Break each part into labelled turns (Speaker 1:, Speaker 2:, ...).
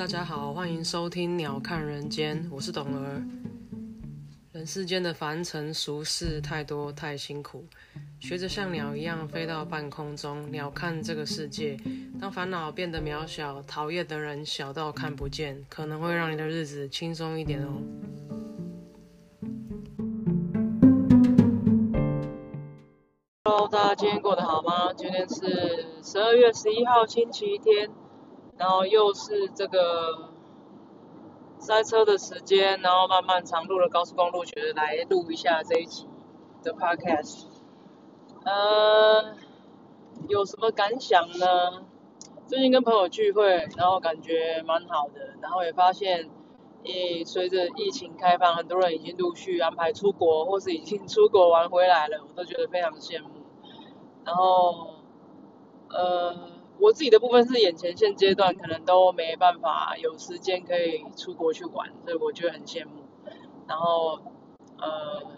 Speaker 1: 大家好，欢迎收听《鸟看人间》，我是董儿。人世间的凡尘俗事太多太辛苦，学着像鸟一样飞到半空中，鸟看这个世界。当烦恼变得渺小，讨厌的人小到看不见，可能会让你的日子轻松一点哦。Hello，大家今天过得好吗？今天是十二月十一号星期天。然后又是这个塞车的时间，然后漫漫长路的高速公路，觉得来录一下这一集的 podcast。呃，有什么感想呢？最近跟朋友聚会，然后感觉蛮好的，然后也发现，诶，随着疫情开放，很多人已经陆续安排出国，或是已经出国玩回来了，我都觉得非常羡慕。然后，呃。我自己的部分是眼前现阶段可能都没办法有时间可以出国去玩，所以我觉得很羡慕。然后，呃，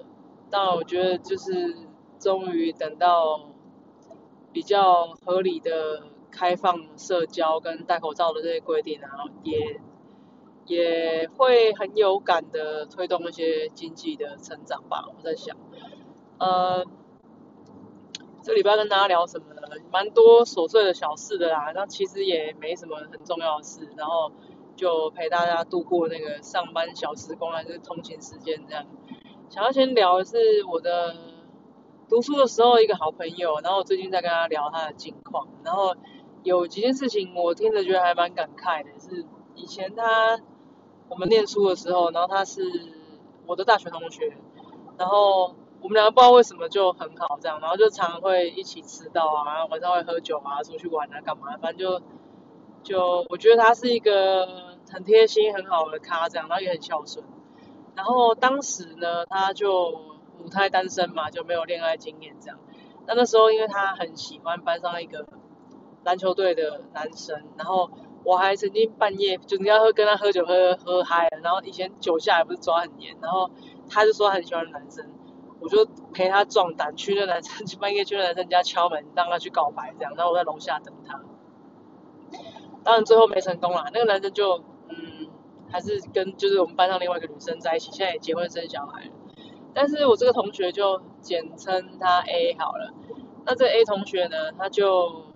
Speaker 1: 但我觉得就是终于等到比较合理的开放社交跟戴口罩的这些规定，然后也也会很有感的推动一些经济的成长吧。我在想，呃。这礼拜跟大家聊什么呢？蛮多琐碎的小事的啦，那其实也没什么很重要的事，然后就陪大家度过那个上班小时光还是通勤时间这样。想要先聊的是我的读书的时候一个好朋友，然后我最近在跟他聊他的近况，然后有几件事情我听着觉得还蛮感慨的，是以前他我们念书的时候，然后他是我的大学同学，然后。我们两个不知道为什么就很好这样，然后就常会一起迟到啊，晚上会喝酒啊，出去玩啊，干嘛？反正就就我觉得他是一个很贴心、很好的咖这样，然后也很孝顺。然后当时呢，他就母胎单身嘛，就没有恋爱经验这样。那那时候因为他很喜欢班上一个篮球队的男生，然后我还曾经半夜就人家会跟他喝酒喝喝嗨，然后以前酒驾也不是抓很严，然后他就说很喜欢男生。我就陪他壮胆，去那男生去半夜去那男生家敲门，让他去告白这样，然后我在楼下等他。当然最后没成功啦，那个男生就嗯，还是跟就是我们班上另外一个女生在一起，现在也结婚生小孩了。但是我这个同学就简称他 A 好了。那这 A 同学呢，他就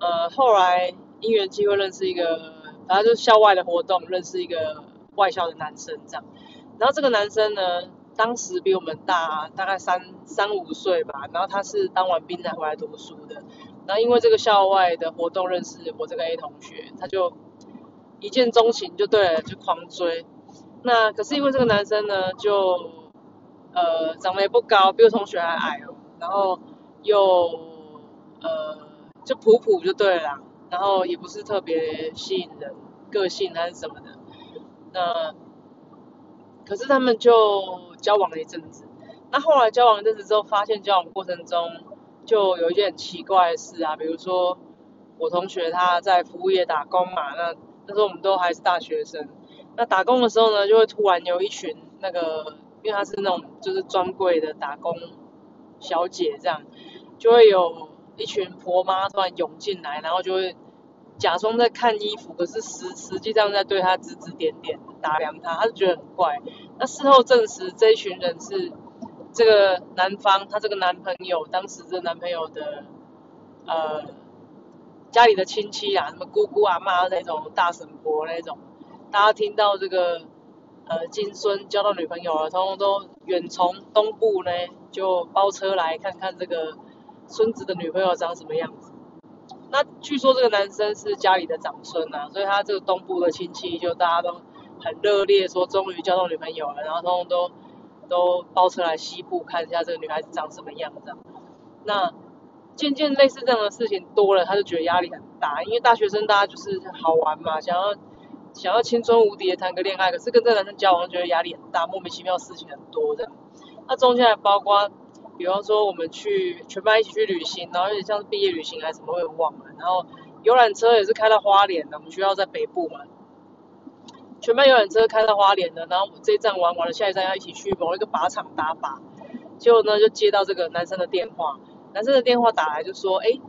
Speaker 1: 呃后来因缘机会认识一个，反正就是校外的活动认识一个外校的男生这样。然后这个男生呢。当时比我们大大概三三五岁吧，然后他是当完兵才回来读书的，然后因为这个校外的活动认识我这个 A 同学，他就一见钟情就对了，就狂追。那可是因为这个男生呢，就呃长得也不高，比我同学还矮哦，然后又呃就普普就对了，然后也不是特别吸引人，个性还是什么的，那。可是他们就交往了一阵子，那后来交往一阵子之后，发现交往过程中就有一件很奇怪的事啊，比如说我同学他在服务业打工嘛，那那时候我们都还是大学生，那打工的时候呢，就会突然有一群那个，因为他是那种就是专柜的打工小姐这样，就会有一群婆妈突然涌进来，然后就会。假装在看衣服，可是实实际上在对他指指点点，打量他，他就觉得很怪。那事后证实，这一群人是这个男方，他这个男朋友，当时这男朋友的呃家里的亲戚啊，什么姑姑啊、妈那种大婶婆那种，大家听到这个呃金孙交到女朋友了，通通都远从东部呢就包车来看看这个孙子的女朋友长什么样子。那据说这个男生是家里的长孙呐，所以他这个东部的亲戚就大家都很热烈，说终于交到女朋友了，然后通通都都包车来西部看一下这个女孩子长什么样子。那渐渐类似这样的事情多了，他就觉得压力很大，因为大学生大家就是好玩嘛，想要想要青春无敌的谈个恋爱，可是跟这个男生交往觉得压力很大，莫名其妙事情很多的。那中间还包括。比方说，我们去全班一起去旅行，然后有点像是毕业旅行还是什么，我也忘了。然后游览车也是开到花莲的，我们学校在北部嘛。全班游览车开到花莲的，然后这一站玩完了，下一站要一起去某一个靶场打靶。结果呢，就接到这个男生的电话，男生的电话打来就说：“哎，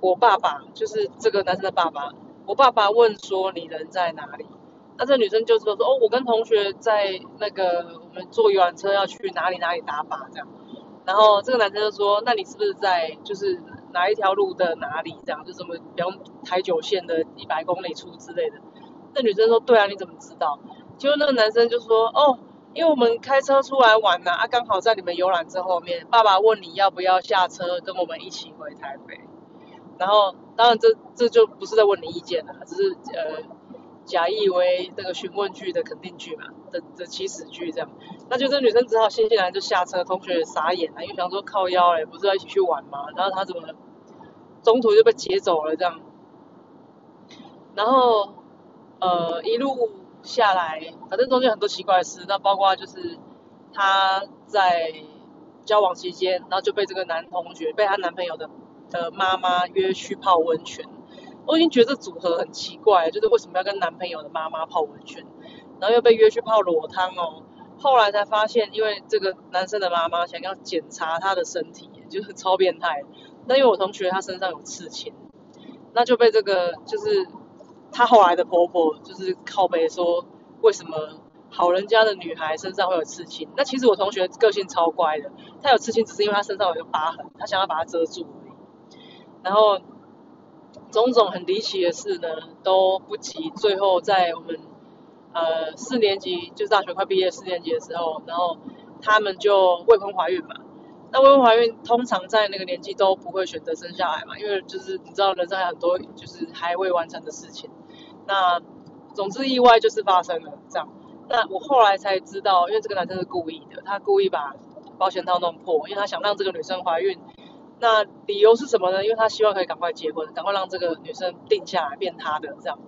Speaker 1: 我爸爸就是这个男生的爸爸，我爸爸问说你人在哪里？那这女生就说说哦，我跟同学在那个我们坐游览车要去哪里哪里打靶这样。然后这个男生就说，那你是不是在就是哪一条路的哪里这样？就什么比方台九线的一百公里处之类的。那女生说对啊，你怎么知道？结果那个男生就说哦，因为我们开车出来玩呢，啊刚好在你们游览车后面，爸爸问你要不要下车跟我们一起回台北。然后当然这这就不是在问你意见了，只是呃假意为这个询问句的肯定句嘛的的起始句这样。那就这女生只好悻悻然就下车，同学也傻眼了，因为想说靠腰哎，不是要一起去玩吗？然后他怎么中途就被劫走了这样？然后呃一路下来，反正中间很多奇怪的事，那包括就是她在交往期间，然后就被这个男同学被她男朋友的的妈妈约去泡温泉。我已经觉得这组合很奇怪，就是为什么要跟男朋友的妈妈泡温泉，然后又被约去泡裸汤哦。后来才发现，因为这个男生的妈妈想要检查他的身体，就是超变态。那因为我同学他身上有刺青，那就被这个就是她后来的婆婆就是靠背说，为什么好人家的女孩身上会有刺青？那其实我同学个性超乖的，她有刺青只是因为她身上有一个疤痕，她想要把它遮住而已。然后种种很离奇的事呢，都不及最后在我们。呃，四年级就是大学快毕业四年级的时候，然后他们就未婚怀孕嘛。那未婚怀孕通常在那个年纪都不会选择生下来嘛，因为就是你知道人生还有很多就是还未完成的事情。那总之意外就是发生了这样。那我后来才知道，因为这个男生是故意的，他故意把保险套弄破，因为他想让这个女生怀孕。那理由是什么呢？因为他希望可以赶快结婚，赶快让这个女生定下来变他的这样。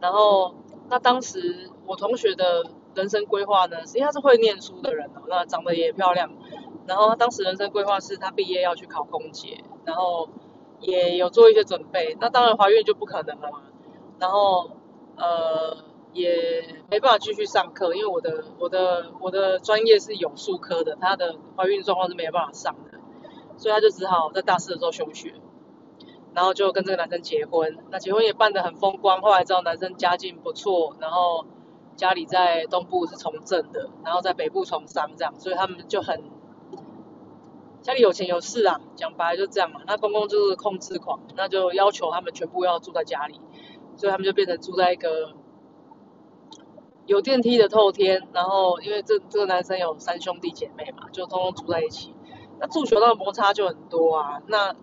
Speaker 1: 然后。那当时我同学的人生规划呢，实际上是会念书的人哦，那长得也漂亮。然后他当时人生规划是他毕业要去考空姐，然后也有做一些准备。那当然怀孕就不可能了嘛。然后呃也没办法继续上课，因为我的我的我的专业是有数科的，她的怀孕状况是没有办法上的，所以她就只好在大四的时候休学。然后就跟这个男生结婚，那结婚也办得很风光。后来知道男生家境不错，然后家里在东部是从政的，然后在北部从商这样，所以他们就很家里有钱有势啊。讲白了就这样嘛。那公公就是控制狂，那就要求他们全部要住在家里，所以他们就变成住在一个有电梯的透天。然后因为这这个男生有三兄弟姐妹嘛，就通通住在一起。那住学的摩擦就很多啊。那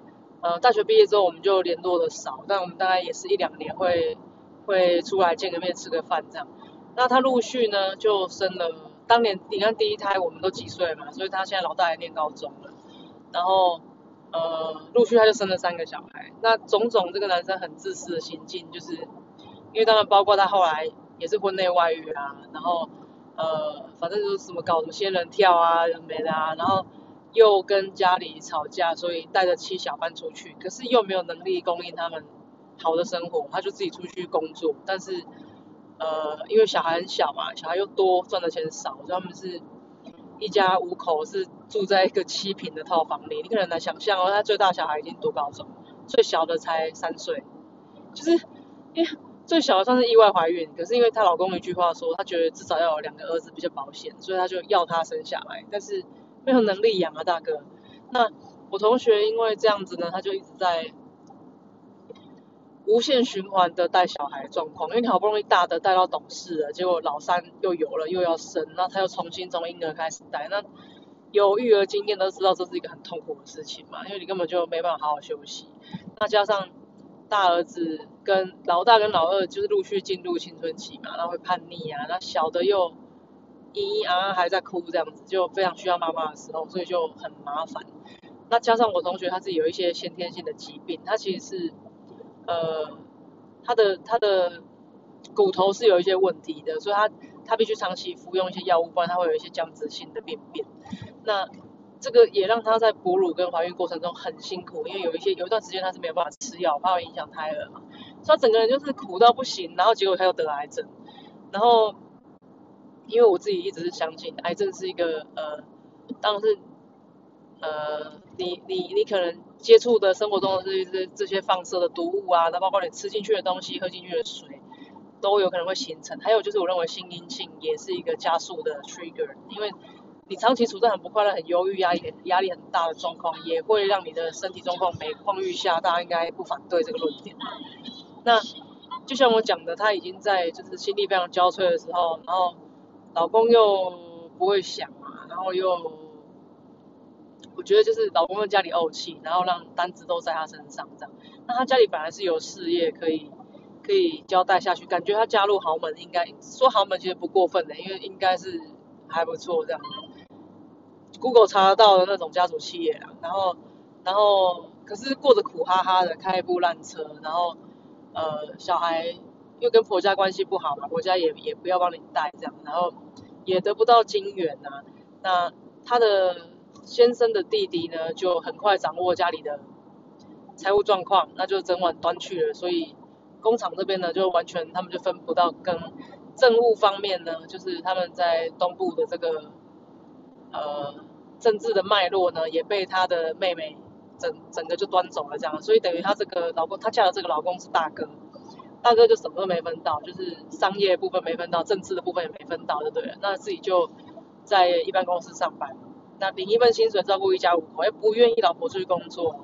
Speaker 1: 呃，大学毕业之后我们就联络的少，但我们大概也是一两年会会出来见个面吃个饭这样。那他陆续呢就生了，当年你看第一胎我们都几岁嘛，所以他现在老大也念高中了。然后呃陆续他就生了三个小孩。那种种这个男生很自私的行径，就是因为当然包括他后来也是婚内外遇啊，然后呃反正就是什么搞什么仙人跳啊没的啊，然后。又跟家里吵架，所以带着妻小搬出去，可是又没有能力供应他们好的生活，他就自己出去工作。但是，呃，因为小孩很小嘛，小孩又多，赚的钱少，所以他们是一家五口，是住在一个七平的套房里。你可能难想象哦，他最大小孩已经读高中，最小的才三岁，就是因为最小的算是意外怀孕，可是因为她老公一句话说，她觉得至少要有两个儿子比较保险，所以她就要他生下来，但是。没有能力养啊，大哥。那我同学因为这样子呢，他就一直在无限循环的带小孩状况。因为你好不容易大的带到懂事了，结果老三又有了又要生，那他又重新从婴儿开始带。那有育儿经验都知道这是一个很痛苦的事情嘛，因为你根本就没办法好好休息。那加上大儿子跟老大跟老二就是陆续进入青春期嘛，那会叛逆啊，那小的又。咿咿啊还在哭这样子，就非常需要妈妈的时候，所以就很麻烦。那加上我同学他自己有一些先天性的疾病，他其实是呃他的他的骨头是有一些问题的，所以他他必须长期服用一些药物，不然他会有一些僵直性的病变。那这个也让他在哺乳跟怀孕过程中很辛苦，因为有一些有一段时间他是没有办法吃药，怕会影响胎儿嘛，所以他整个人就是苦到不行，然后结果他又得癌症，然后。因为我自己一直是相信，癌症是一个呃，当然是呃，你你你可能接触的生活中的这些这些放射的毒物啊，那包括你吃进去的东西、喝进去的水，都有可能会形成。还有就是我认为心阴性也是一个加速的 trigger，因为你长期处在很不快乐、很忧郁、压力压力很大的状况，也会让你的身体状况每况愈下。大家应该不反对这个论点。那就像我讲的，他已经在就是心力非常交瘁的时候，然后老公又不会想嘛，然后又。我觉得就是老公在家里怄气，然后让单子都在他身上这样。那他家里本来是有事业可以可以交代下去，感觉他加入豪门应该说豪门其实不过分的，因为应该是还不错这样。Google 查得到的那种家族企业啊，然后然后可是过着苦哈哈的，开一部烂车，然后呃小孩又跟婆家关系不好嘛，婆家也也不要帮你带这样，然后也得不到金援呐。那他的。先生的弟弟呢，就很快掌握家里的财务状况，那就整晚端去了。所以工厂这边呢，就完全他们就分不到。跟政务方面呢，就是他们在东部的这个呃政治的脉络呢，也被他的妹妹整整个就端走了这样。所以等于他这个老公，他嫁的这个老公是大哥，大哥就什么都没分到，就是商业部分没分到，政治的部分也没分到，就对了。那自己就在一般公司上班。那领一份薪水照顾一家五口，也不愿意老婆出去工作。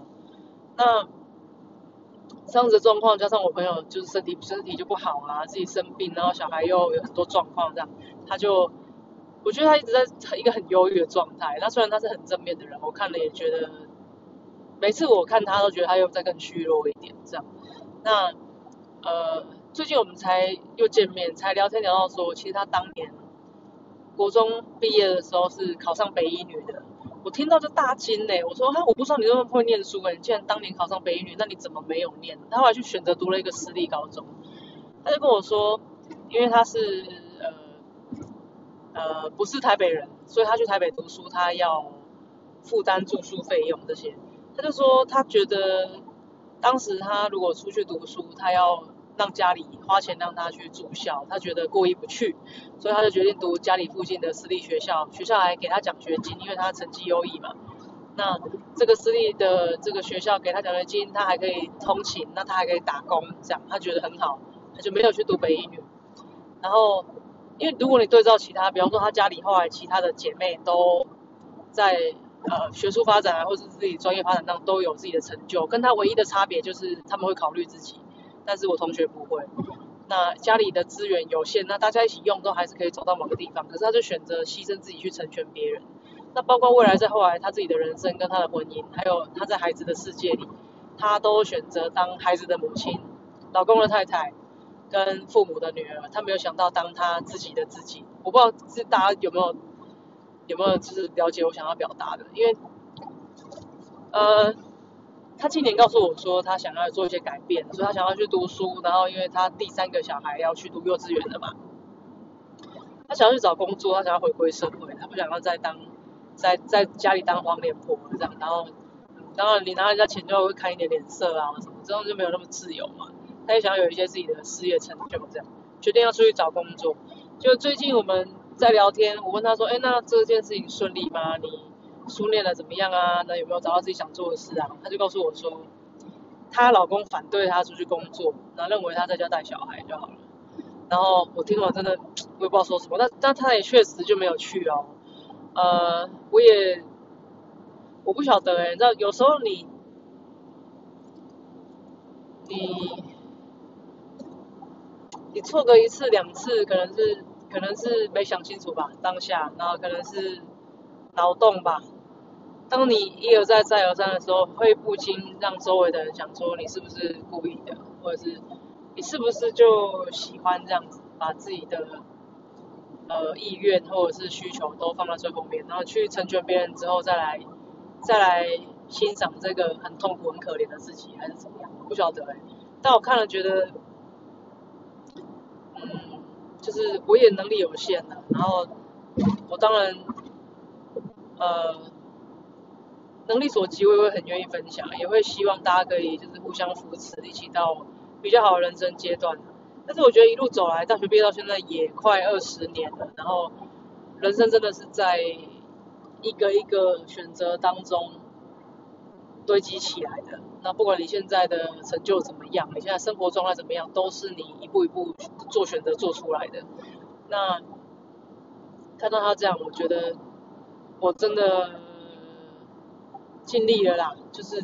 Speaker 1: 那这样子状况，加上我朋友就是身体身体就不好啊，自己生病，然后小孩又有很多状况，这样他就，我觉得他一直在一个很忧郁的状态。那虽然他是很正面的人，我看了也觉得，每次我看他都觉得他又在更虚弱一点这样。那呃，最近我们才又见面，才聊天聊到说，其实他当年。国中毕业的时候是考上北一女的，我听到就大惊嘞！我说哈，我不知道你那么会念书诶，你既然当年考上北一女，那你怎么没有念？他后来去选择读了一个私立高中，他就跟我说，因为他是呃呃不是台北人，所以他去台北读书，他要负担住宿费用这些。他就说他觉得当时他如果出去读书，他要。让家里花钱让他去住校，他觉得过意不去，所以他就决定读家里附近的私立学校，学校还给他奖学金，因为他成绩优异嘛。那这个私立的这个学校给他奖学金，他还可以通勤，那他还可以打工，这样他觉得很好，他就没有去读北一女。然后，因为如果你对照其他，比方说他家里后来其他的姐妹都在呃学术发展啊，或是自己专业发展上都有自己的成就，跟他唯一的差别就是他们会考虑自己。但是我同学不会，那家里的资源有限，那大家一起用都还是可以走到某个地方，可是他就选择牺牲自己去成全别人。那包括未来在后来他自己的人生跟他的婚姻，还有他在孩子的世界里，他都选择当孩子的母亲、老公的太太跟父母的女儿，他没有想到当他自己的自己。我不知道是大家有没有有没有就是了解我想要表达的，因为呃。他今年告诉我说，他想要做一些改变，所以他想要去读书。然后，因为他第三个小孩要去读幼稚园了嘛，他想要去找工作，他想要回归社会，他不想要再当在在家里当黄脸婆这样。然后，当然你拿人家钱就会看一点脸色啊什么，这样就没有那么自由嘛。他也想要有一些自己的事业成就这样，决定要出去找工作。就最近我们在聊天，我问他说：“哎，那这件事情顺利吗？你？”书念的怎么样啊？那有没有找到自己想做的事啊？她就告诉我说，她老公反对她出去工作，那认为她在家带小孩就好了。然后我听了真的，我也不知道说什么。但但她也确实就没有去哦。呃，我也我不晓得哎，你知道有时候你你你错个一次两次，可能是可能是没想清楚吧，当下，然后可能是脑洞吧。当你一而再再而三的时候，会不禁让周围的人想说你是不是故意的，或者是你是不是就喜欢这样子，把自己的呃意愿或者是需求都放在最后面，然后去成全别人之后再来再来欣赏这个很痛苦很可怜的自己，还是怎么样？不晓得哎。但我看了觉得，嗯，就是我也能力有限的，然后我当然呃。能力所及，我也会很愿意分享，也会希望大家可以就是互相扶持，一起到比较好的人生阶段。但是我觉得一路走来，大学毕业到现在也快二十年了，然后人生真的是在一个一个选择当中堆积起来的。那不管你现在的成就怎么样，你现在生活状态怎么样，都是你一步一步做选择做出来的。那看到他这样，我觉得我真的尽力了啦。就是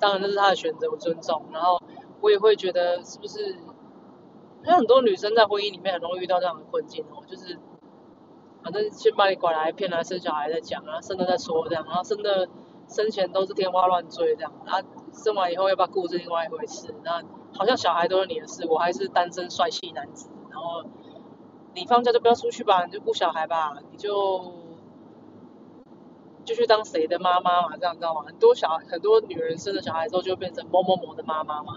Speaker 1: 当然那是他的选择，我尊重。然后我也会觉得是不是？有很多女生在婚姻里面很容易遇到这样的困境哦，就是反正先把你拐来骗来生小孩再讲啊，生了再说这样，然后生的生前都是天花乱坠这样，然后生完以后要不要顾是另外一回事，那好像小孩都是你的事，我还是单身帅气男子，然后你放假就不要出去吧，你就顾小孩吧，你就就去当谁的妈妈嘛，这样知道吗？很多小很多女人生了小孩之后就变成某某某的妈妈嘛。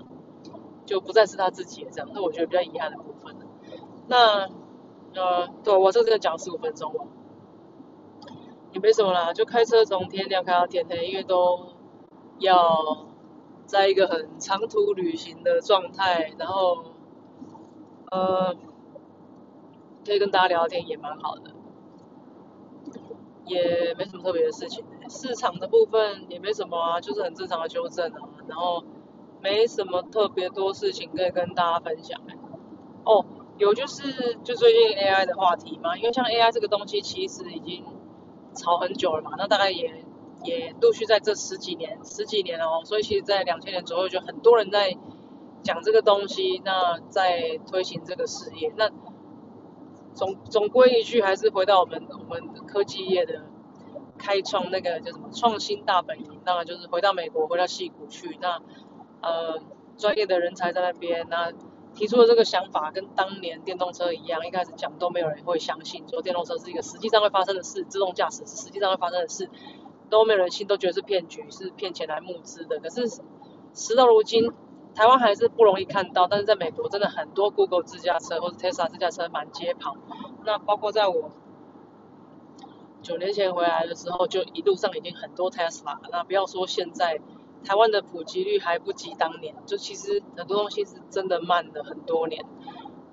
Speaker 1: 就不再是他自己这样，那我觉得比较遗憾的部分那呃，对我这个讲十五分钟了，也没什么啦，就开车从天亮开到天黑，因为都要在一个很长途旅行的状态，然后呃，可以跟大家聊天也蛮好的，也没什么特别的事情。市场的部分也没什么啊，就是很正常的修正啊，然后。没什么特别多事情可以跟大家分享哦，有就是就最近 AI 的话题嘛，因为像 AI 这个东西其实已经炒很久了嘛，那大概也也陆续在这十几年十几年哦，所以其实在两千年左右就很多人在讲这个东西，那在推行这个事业，那总总归一句还是回到我们我们科技业的开创那个叫什么创新大本营，当然就是回到美国回到戏谷去那。呃，专业的人才在那边，那提出的这个想法跟当年电动车一样，一开始讲都没有人会相信，说电动车是一个实际上会发生的事，自动驾驶是实际上会发生的事，都没有人信，都觉得是骗局，是骗钱来募资的。可是时到如今，台湾还是不容易看到，但是在美国真的很多 Google 自驾车或者 Tesla 自驾车满街跑。那包括在我九年前回来的时候，就一路上已经很多 Tesla，那不要说现在。台湾的普及率还不及当年，就其实很多东西是真的慢了很多年。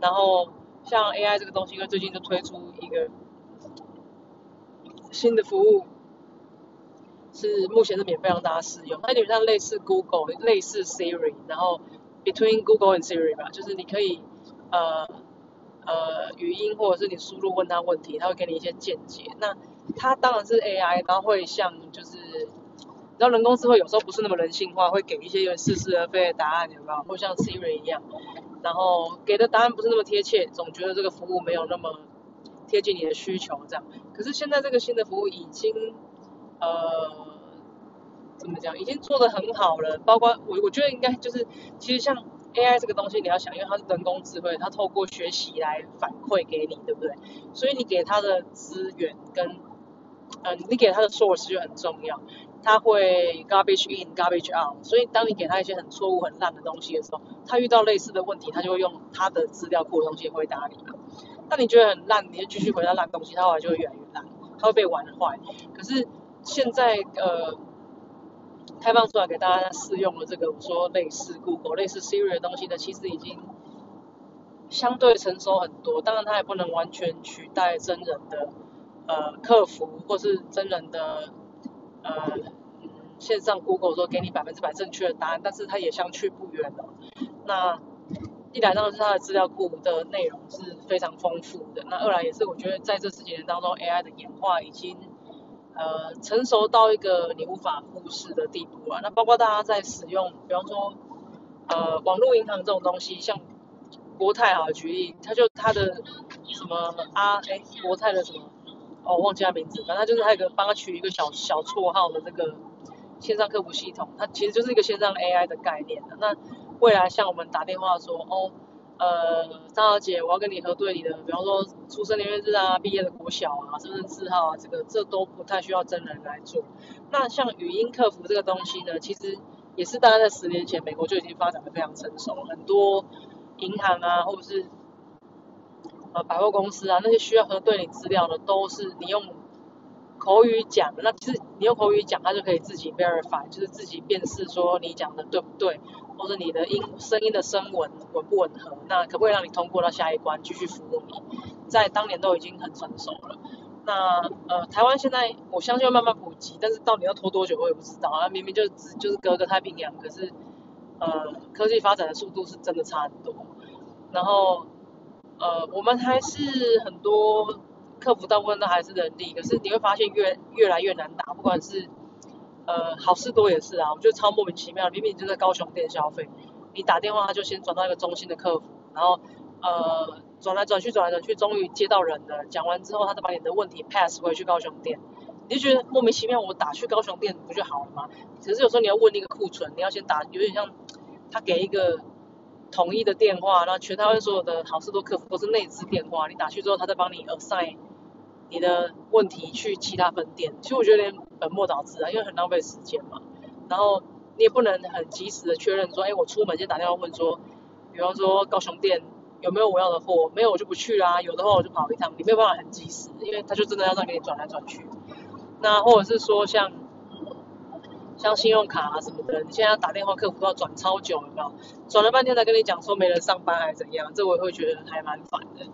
Speaker 1: 然后像 AI 这个东西，因为最近就推出一个新的服务，是目前是免费让大家试用。它有点像类似 Google、类似 Siri，然后 Between Google and Siri 吧，就是你可以呃呃语音或者是你输入问他问题，他会给你一些见解。那它当然是 AI，然后会像就是。然后人工智慧有时候不是那么人性化，会给一些有似是而非的答案，有没有？或像 Siri 一样，然后给的答案不是那么贴切，总觉得这个服务没有那么贴近你的需求这样。可是现在这个新的服务已经呃怎么讲，已经做的很好了。包括我我觉得应该就是，其实像 AI 这个东西，你要想，因为它是人工智慧，它透过学习来反馈给你，对不对？所以你给它的资源跟嗯，你给它的 source 就很重要。它会 garbage in garbage out，所以当你给它一些很错误、很烂的东西的时候，它遇到类似的问题，它就会用它的资料库的东西回答你嘛。但你觉得很烂，你就继续回答烂东西，它后来就会越来越烂，它会被玩坏。可是现在呃，开放出来给大家试用的这个，我说类似 Google、类似 Siri 的东西呢，其实已经相对成熟很多。当然，它也不能完全取代真人的呃客服或是真人的。呃嗯，线上 Google 说给你百分之百正确的答案，但是它也相去不远了。那一来当然是它的资料库的内容是非常丰富的，那二来也是我觉得在这十几年当中，AI 的演化已经呃成熟到一个你无法忽视的地步啊。那包括大家在使用，比方说呃网络银行这种东西，像国泰啊举例，它就它的什么啊哎国泰的什么。哦，忘记他名字，反正就是他一个帮他取一个小小绰号的这个线上客服系统，它其实就是一个线上 AI 的概念的。那未来像我们打电话说，哦，呃，张小姐，我要跟你核对你的，比方说出生年月日啊、毕业的国小啊、身份证字号啊，这个这都不太需要真人来做。那像语音客服这个东西呢，其实也是大概在十年前美国就已经发展的非常成熟，很多银行啊，或者是呃，百货公司啊，那些需要核对你资料的，都是你用口语讲，那其实你用口语讲，它就可以自己 verify，就是自己辨识说你讲的对不对，或者你的音声音的声纹吻不吻合，那可不可以让你通过到下一关继续服务你？在当年都已经很成熟了。那呃，台湾现在我相信会慢慢普及，但是到底要拖多久我也不知道啊。明明就只就是隔个太平洋，可是呃，科技发展的速度是真的差很多。然后呃，我们还是很多客服大部分都还是人力，可是你会发现越越来越难打，不管是呃好事多也是啊，我觉得超莫名其妙，明明就在高雄店消费，你打电话他就先转到一个中心的客服，然后呃。转来转去，转来转去，终于接到人了。讲完之后，他再把你的问题 pass 回去高雄店，你就觉得莫名其妙。我打去高雄店不就好了吗？可是有时候你要问那个库存，你要先打，有点像他给一个统一的电话，然后全台湾所有的好事多客服都是内置电话，你打去之后，他再帮你 assign 你的问题去其他分店。其实我觉得有点本末倒置啊，因为很浪费时间嘛。然后你也不能很及时的确认说，哎，我出门先打电话问说，比方说高雄店。有没有我要的货？没有我就不去啦。有的话我就跑一趟。你没有办法很及时，因为他就真的要再给你转来转去。那或者是说像像信用卡啊什么的，你现在要打电话客服都要转超久，有没有？转了半天才跟你讲说没人上班还是怎样？这我也会觉得还蛮烦的。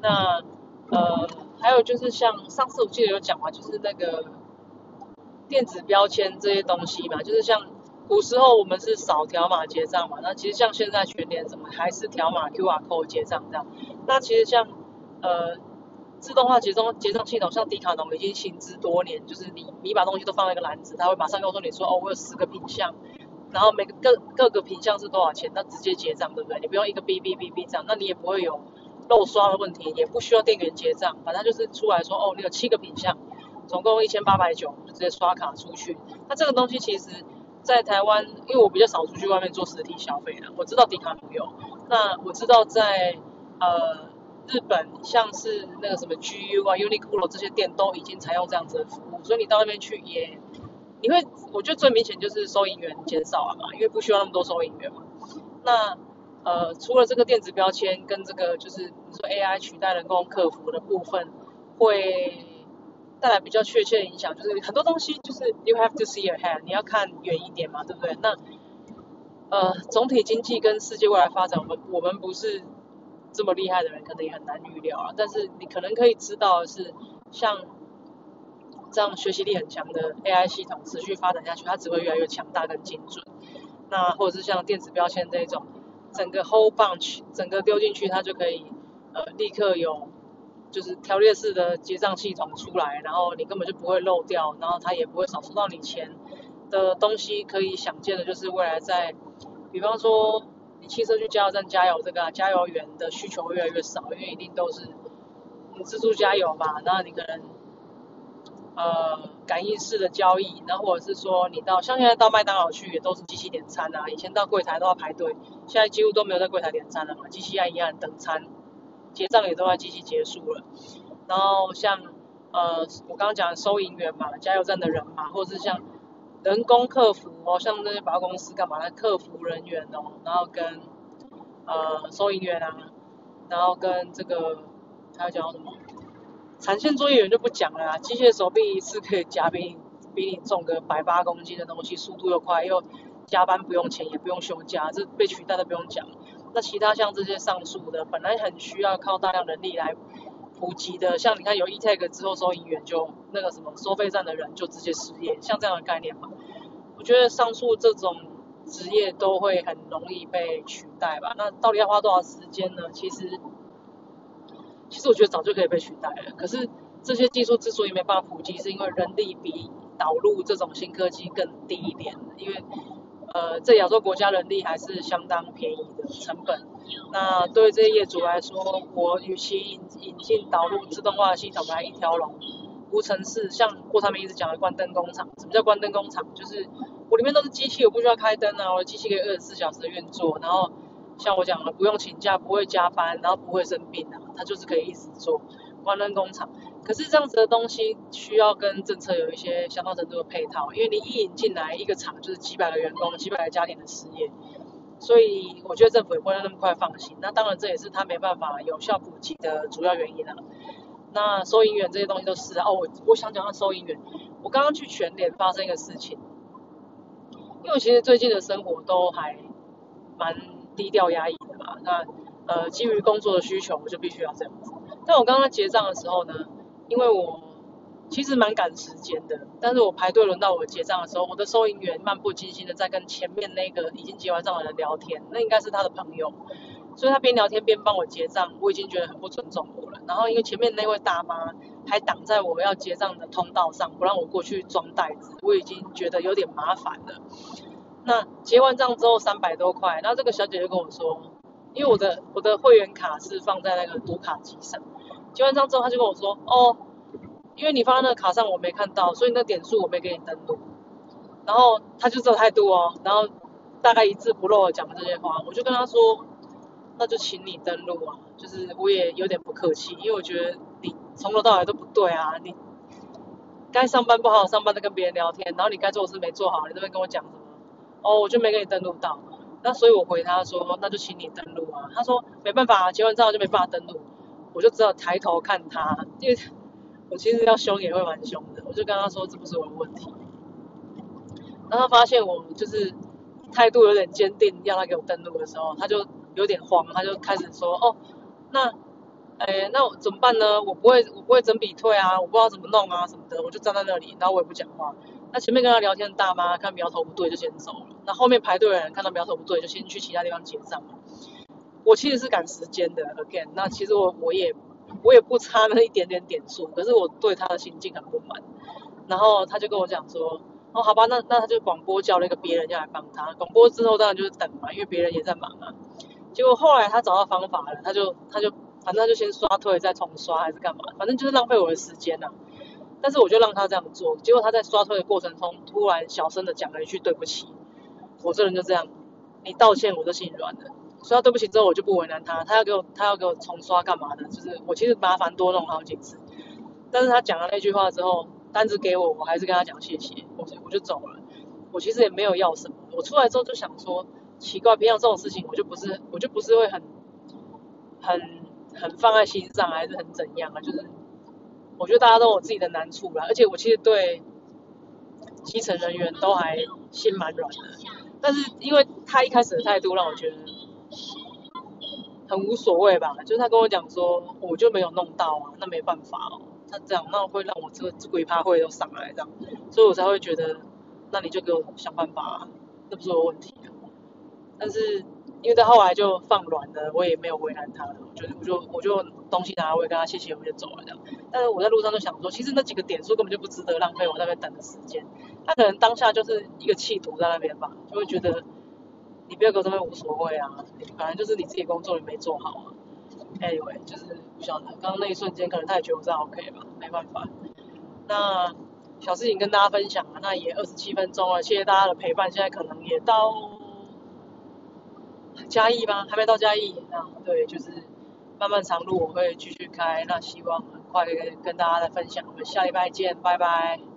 Speaker 1: 那呃还有就是像上次我记得有讲嘛，就是那个电子标签这些东西嘛，就是像。古时候我们是扫条码结账嘛，那其实像现在全年怎么还是条码 QR code 结账这样？那其实像呃自动化结账结账系统，像迪卡侬已经行之多年，就是你你把东西都放在一个篮子，它会马上告诉你说哦我有十个品项，然后每个各各个品项是多少钱，那直接结账对不对？你不用一个哔哔哔哔账，那你也不会有漏刷的问题，也不需要店员结账，反正就是出来说哦你有七个品项，总共一千八百九，就直接刷卡出去。那这个东西其实。在台湾，因为我比较少出去外面做实体消费的，我知道迪卡侬有。那我知道在呃日本，像是那个什么 GU 啊、Uniqlo 这些店都已经采用这样子的服务，所以你到那边去也，你会，我觉得最明显就是收银员减少了嘛，因为不需要那么多收银员嘛。那呃除了这个电子标签跟这个就是你说 AI 取代人工客服的部分，会。带来比较确切的影响，就是很多东西就是 you have to see ahead，你要看远一点嘛，对不对？那呃，总体经济跟世界未来发展，我们我们不是这么厉害的人，可能也很难预料啊。但是你可能可以知道的是，像这样学习力很强的 AI 系统持续发展下去，它只会越来越强大跟精准。那或者是像电子标签这种，整个 whole bunch 整个丢进去，它就可以呃立刻有。就是条列式的结账系统出来，然后你根本就不会漏掉，然后它也不会少收到你钱的东西。可以想见的就是未来在，比方说你汽车去加油站加油，这个加油员的需求越来越少，因为一定都是你自助加油嘛。然后你可能呃感应式的交易，然后或者是说你到像现在到麦当劳去也都是机器点餐啊，以前到柜台都要排队，现在几乎都没有在柜台点餐了嘛，机器按一按等餐。结账也都在机器结束了，然后像呃我刚刚讲的收银员嘛，加油站的人嘛，或者是像人工客服哦，像那些百货公司干嘛的客服人员哦，然后跟呃收银员啊，然后跟这个还有讲什么？产线作业员就不讲了，机械手臂一次可以夹比你比你重个百八公斤的东西，速度又快，又加班不用钱也不用休假，这被取代的不用讲。那其他像这些上述的，本来很需要靠大量人力来普及的，像你看有 eTag 之后，收银员就那个什么收费站的人就直接失业，像这样的概念嘛，我觉得上述这种职业都会很容易被取代吧。那到底要花多少时间呢？其实，其实我觉得早就可以被取代了。可是这些技术之所以没办法普及，是因为人力比导入这种新科技更低一点，因为。呃，在亚洲国家人力还是相当便宜的成本。那对这些业主来说，我与其引引进导入自动化系统来一条龙，无尘室，像郭台铭一直讲的关灯工厂。什么叫关灯工厂？就是我里面都是机器，我不需要开灯啊，我的机器可以二十四小时运作。然后像我讲的，不用请假，不会加班，然后不会生病啊，它就是可以一直做关灯工厂。可是这样子的东西需要跟政策有一些相当程度的配套，因为你一引进来一个厂就是几百个员工、几百个家庭的失业，所以我觉得政府也不会那么快放心。那当然这也是他没办法有效普及的主要原因啊。那收银员这些东西都是哦，我我想讲下收银员，我刚刚去全联发生一个事情，因为其实最近的生活都还蛮低调压抑的嘛。那呃基于工作的需求，我就必须要这样子。但我刚刚结账的时候呢？因为我其实蛮赶时间的，但是我排队轮到我结账的时候，我的收银员漫不经心的在跟前面那个已经结完账的人聊天，那应该是他的朋友，所以他边聊天边帮我结账，我已经觉得很不尊重我了。然后因为前面那位大妈还挡在我要结账的通道上，不让我过去装袋子，我已经觉得有点麻烦了。那结完账之后三百多块，然后这个小姐就跟我说，因为我的我的会员卡是放在那个读卡机上，结完账之后她就跟我说，哦。因为你放在那个卡上我没看到，所以那点数我没给你登录。然后他就这态度哦，然后大概一字不漏的讲了这些话，我就跟他说，那就请你登录啊，就是我也有点不客气，因为我觉得你从头到尾都不对啊，你该上班不好好上班的跟别人聊天，然后你该做的事没做好，你这边跟我讲什么？哦，我就没给你登录到，那所以我回他说，那就请你登录啊。他说没办法，结完账就没办法登录，我就只好抬头看他，因为。我其实要凶也会蛮凶的，我就跟他说这不是我的问题。然后他发现我就是态度有点坚定，要他给我登录的时候，他就有点慌，他就开始说：“哦，那，哎，那我怎么办呢？我不会，我不会整笔退啊，我不知道怎么弄啊什么的。”我就站在那里，然后我也不讲话。那前面跟他聊天的大妈看苗头不对就先走了，那后面排队的人看到苗头不对就先去其他地方结账了。我其实是赶时间的，again，那其实我我也。我也不差那一点点点数，可是我对他的心境很不满。然后他就跟我讲说，哦，好吧，那那他就广播叫了一个别人要来帮他。广播之后当然就是等嘛，因为别人也在忙啊。结果后来他找到方法了，他就他就反正他就先刷退再重刷还是干嘛，反正就是浪费我的时间呐。但是我就让他这样做，结果他在刷退的过程中突然小声的讲了一句对不起。我这人就这样，你道歉我就心软了。说他对不起之后，我就不为难他。他要给我，他要给我重刷干嘛的？就是我其实麻烦多弄好几次，但是他讲了那句话之后，单子给我，我还是跟他讲谢谢，我我就走了。我其实也没有要什么。我出来之后就想说，奇怪，平常这种事情我就不是，我就不是会很很很放在心上，还是很怎样啊？就是我觉得大家都有自己的难处啦，而且我其实对基层人员都还心蛮软的，但是因为他一开始的态度让我觉得。很无所谓吧，就是他跟我讲说，我就没有弄到啊，那没办法哦，他这样那会让我这个鬼怕会都上来这样，所以我才会觉得，那你就给我想办法，那不是我问题。但是因为到后来就放软了，我也没有为难他，我就我就我就东西拿，我也跟他谢谢，我就走了这样。但是我在路上就想说，其实那几个点数根本就不值得浪费我在那边等的时间，他可能当下就是一个气图在那边吧，就会觉得。你不要给我这边无所谓啊，反正就是你自己工作你没做好啊。Anyway，就是不晓得，刚刚那一瞬间可能他也觉得我这样 OK 吧，没办法。那小事情跟大家分享啊，那也二十七分钟了，谢谢大家的陪伴。现在可能也到嘉义吗？还没到嘉义那？对，就是漫漫长路我会继续开，那希望很快跟大家来分享。我们下礼拜见，拜拜。